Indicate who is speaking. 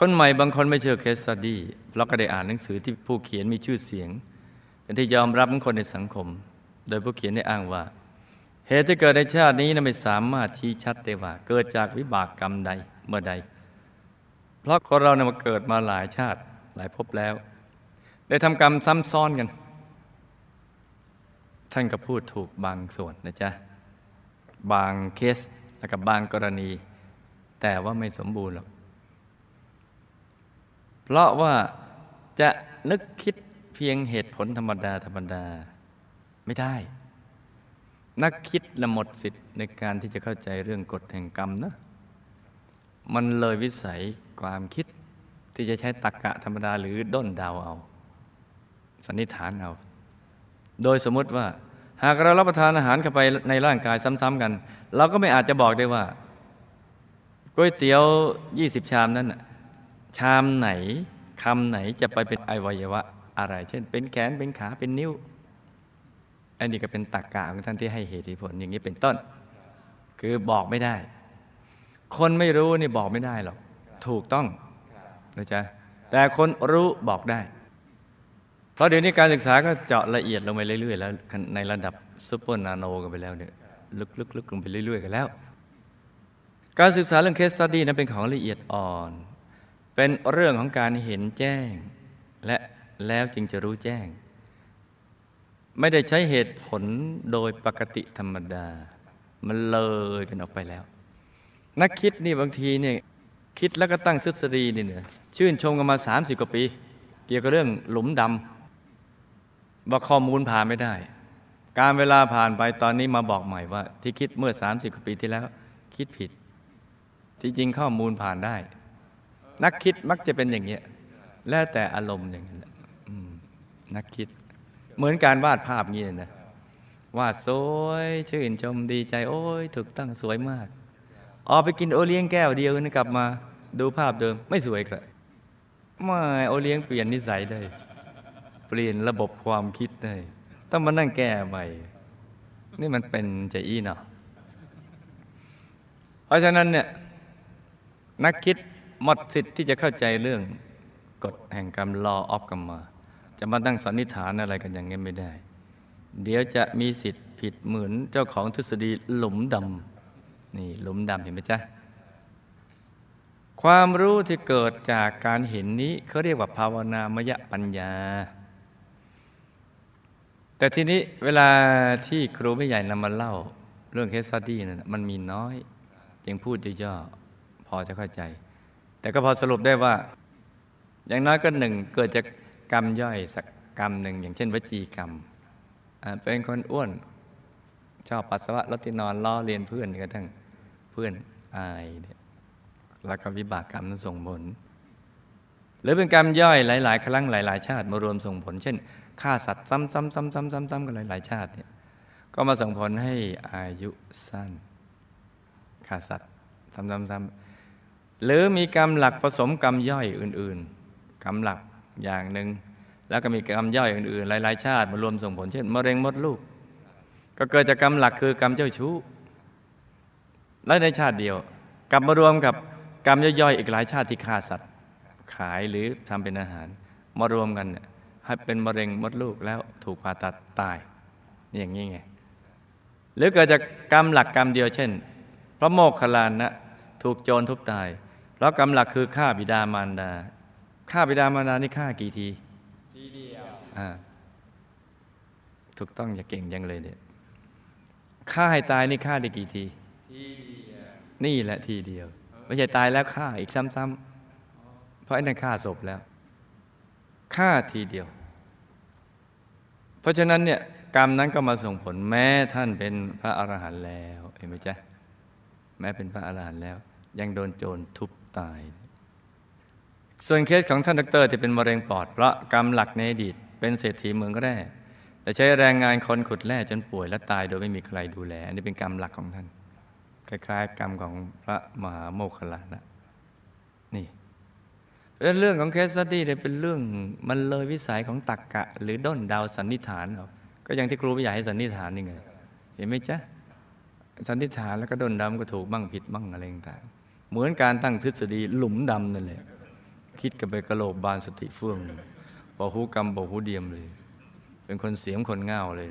Speaker 1: คนใหม่บางคนไม่เชื่อเคสสตี้เราก็ได้อ่านหนังสือที่ผู้เขียนมีชื่อเสียงเป็นที่ยอมรับของคนในสังคม โดยผู้เขียนได้อ้างว่า เหตุที่เกิดในชาตินี้นั้นไม่สามารถชี้ชัดได้ว่า เกิดจากวิบากกรรมใดเมื่อใด เพราะคนเราเนี่ยมาเกิดมาหลายชาติหลายภพแล้ว ได้ทำกรรมซ้ำซ้อนกัน ท่านก็พูดถูกบางส่วนนะจ๊ะบางเคสแล้วก็บางกรณี แต่ว่าไม่สมบูรณ์หรอก เพราะว่าจะนึกคิดเพียงเหตุผลธรรมดาธรรมดาไม่ได้ นักคิดละหมดสิทธิ์ในการที่จะเข้าใจเรื่องกฎแห่งกรรมนะ มันเลยวิสัยความคิดที่จะใช้ตรรกะธรรมดาหรือด้นดาวเอา สันนิษฐานเอา โดยสมมติว่า หากเรารับประทานอาหารเข้าไปในร่างกายซ้ำๆกัน เราก็ไม่อาจจะบอกได้ว่าก๋วยเตี๋ยว 20 ชามนั้นน่ะ ชามไหนคำไหนจะไปเป็นอวัยวะอะไร เช่น เป็นแขนเป็นขาเป็นนิ้ว อันนี้ก็เป็นตรกกะของท่านที่ให้เหตุผลอย่างนี้เป็นต้น คือบอกไม่ได้ คนไม่รู้นี่บอกไม่ได้หรอกถูกต้องนะจ๊ะแต่คนรู้บอกได้ เพราะเดี๋ยวนี้การศึกษาก็เจาะละเอียดลงไปเรื่อย ๆ แล้วในระดับซูเปอร์นาโนกันไปแล้วเนี่ยลึกๆลงไปเรื่อย ๆ กันแล้ว การศึกษาเรื่องเคสสตี้นั้นเป็นของละเอียดอ่อน เป็นเรื่องของการเห็นแจ้ง และแล้วจึงจะรู้แจ้ง ไม่ได้ใช้เหตุผลโดยปกติธรรมดา มันเลยกันออกไปแล้ว นักคิดนี่บางทีเนี่ยคิดแล้วก็ตั้งทฤษฎีนี่เนี่ยชื่นชมกันมา 30 กว่าปี เกี่ยวกับเรื่องหลุมดำว่าข้อมูลผ่านไม่ได้ การเวลาผ่านไปตอนนี้มาบอกใหม่ว่า ที่คิดเมื่อ 30 กว่าปีที่แล้ว คิดผิด ที่จริงข้อมูลผ่านได้ นักคิดมักจะเป็นอย่างเงี้ยแล้วแต่อารมณ์อย่างนั้นแหละนักคิด เหมือนการวาดภาพงี้นะวาดสวยชื่นชมดีใจ โอ้ยถูกตั้งสวยมาก ออกไปกินโอเลี้ยงแก้วเดียวนึงกลับมาดูภาพเดิม ไม่สวยกระไม่โอเลี้ยงเปลี่ยนนิสัยได้เปลี่ยนระบบความคิดได้ต้องมานั่งแก้ใหม่ นี่มันเป็นใจอี้เนาะเพราะฉะนั้นเนี่ยนักคิด หมดสิทธิ์ที่จะเข้าใจเรื่องกฎแห่งกรรม law of กรรมมา จะมาตั้งสันนิษฐานอะไรกันอย่างนี้ไม่ได้ เดี๋ยวจะมีสิทธิ์ผิดเหมือนเจ้าของทฤษฎีหลุมดำนี่หลุมดำเห็นไหมจ๊ะ ความรู้ที่เกิดจากการเห็นนี้เขาเรียกว่าภาวนามยปัญญา แต่ทีนี้เวลาที่ครูไม่ใหญ่นำมาเล่า เรื่อง case study นั่นมันมีน้อย จึงพูดย่อๆพอจะเข้าใจ แต่ก็พอสรุปได้ว่า อย่างน้อยก็หนึ่งเกิดจากกรรมย่อยสักกรรมหนึ่งอย่างเช่นวจีกรรมเป็นคนอ้วนชอบปัสสาวะรถที่นอนล้อเลียนเพื่อนกระทั่งเพื่อนอายเนี่ยแล้วก็วิบากกรรมนั้นส่งผล หรือเป็นกรรมย่อยหลาย ๆ ครั้งหลาย ๆ ชาติมารวมส่งผล เช่นฆ่าสัตว์ซ้ำๆๆๆๆกันหลาย ๆ ชาติเนี่ยก็มาส่งผลให้อายุสั้นฆ่าสัตว์ซ้ำๆๆ หรือมีกรรมหลักผสมกรรมย่อยอื่น ๆ กรรมหลักอย่างหนึ่ง แล้วก็มีกรรมย่อยอื่นๆ หลาย ๆ ชาติมารวมส่งผลเช่นมะเร็งมดลูก ก็เกิดจากกรรมหลักคือกรรมเจ้าชู้และในชาติเดียว กลับมารวมกับกรรมย่อยๆอีกหลายชาติที่ฆ่าสัตว์ ขายหรือทำเป็นอาหาร มารวมกันเนี่ยให้เป็นมะเร็งมดลูกแล้วถูกผ่าตัดตายอย่างนี้ไงหรือเกิดจากกรรมหลักกรรมเดียวเช่น พระโมคคัลลานะถูกโจรทุบตาย เพราะกรรมหลักคือฆ่าบิดามารดาฆ่าบิดามารดานี่ฆ่ากี่ที
Speaker 2: ทีเดียว
Speaker 1: อ่าถูกต้องอย่าเก่งยังเลยเนี่ยฆ่าให้ตายนี่ฆ่าได้กี่ที
Speaker 2: ทีเดียว
Speaker 1: นี่แหละทีเดียว ไม่ใช่ตายแล้วฆ่าอีกซ้ำๆเพราะไอ้นั่นฆ่าศพแล้วฆ่าทีเดียว เพราะฉะนั้นเนี่ยกรรมนั้นก็มาส่งผลแม้ท่านเป็นพระอรหันต์แล้ว เห็นไหมจ๊ะแม้เป็นพระอรหันต์แล้ว ยังโดนโจรทุบ ตาย ส่วนเคสของท่านดรที่เป็นมะเร็งปอดเพราะกรรมหลักในอดีตเป็นเศรษฐีเมืองแร่แต่ใช้แรงงานคนขุดแร่จนป่วยและตายโดยไม่มีใครดูแล อันนี้เป็นกรรมหลักของท่าน คล้ายๆ กรรมของพระมหาโมคคลานะนี่เรื่องของเคสตี้เนี่ยเป็นเรื่องมันเลยวิสัยของตักกะ หรือด้นดาวสันนิษฐานเอาก็อย่างที่ครูไม่อยากให้สันนิษฐานนี่ไงเห็นไหมจ๊ะสันนิษฐานแล้วก็ด้นดำก็ถูกบ้างผิดบ้างอะไรต่าง เหมือนการตั้งทฤษฎีหลุมดำนั่นแหละ คิดกันไปกระโหลกบานสติเฟื่องบอกหูกรรมบอกหูเดียมเลย เป็นคนเสียมคนง่าวเลย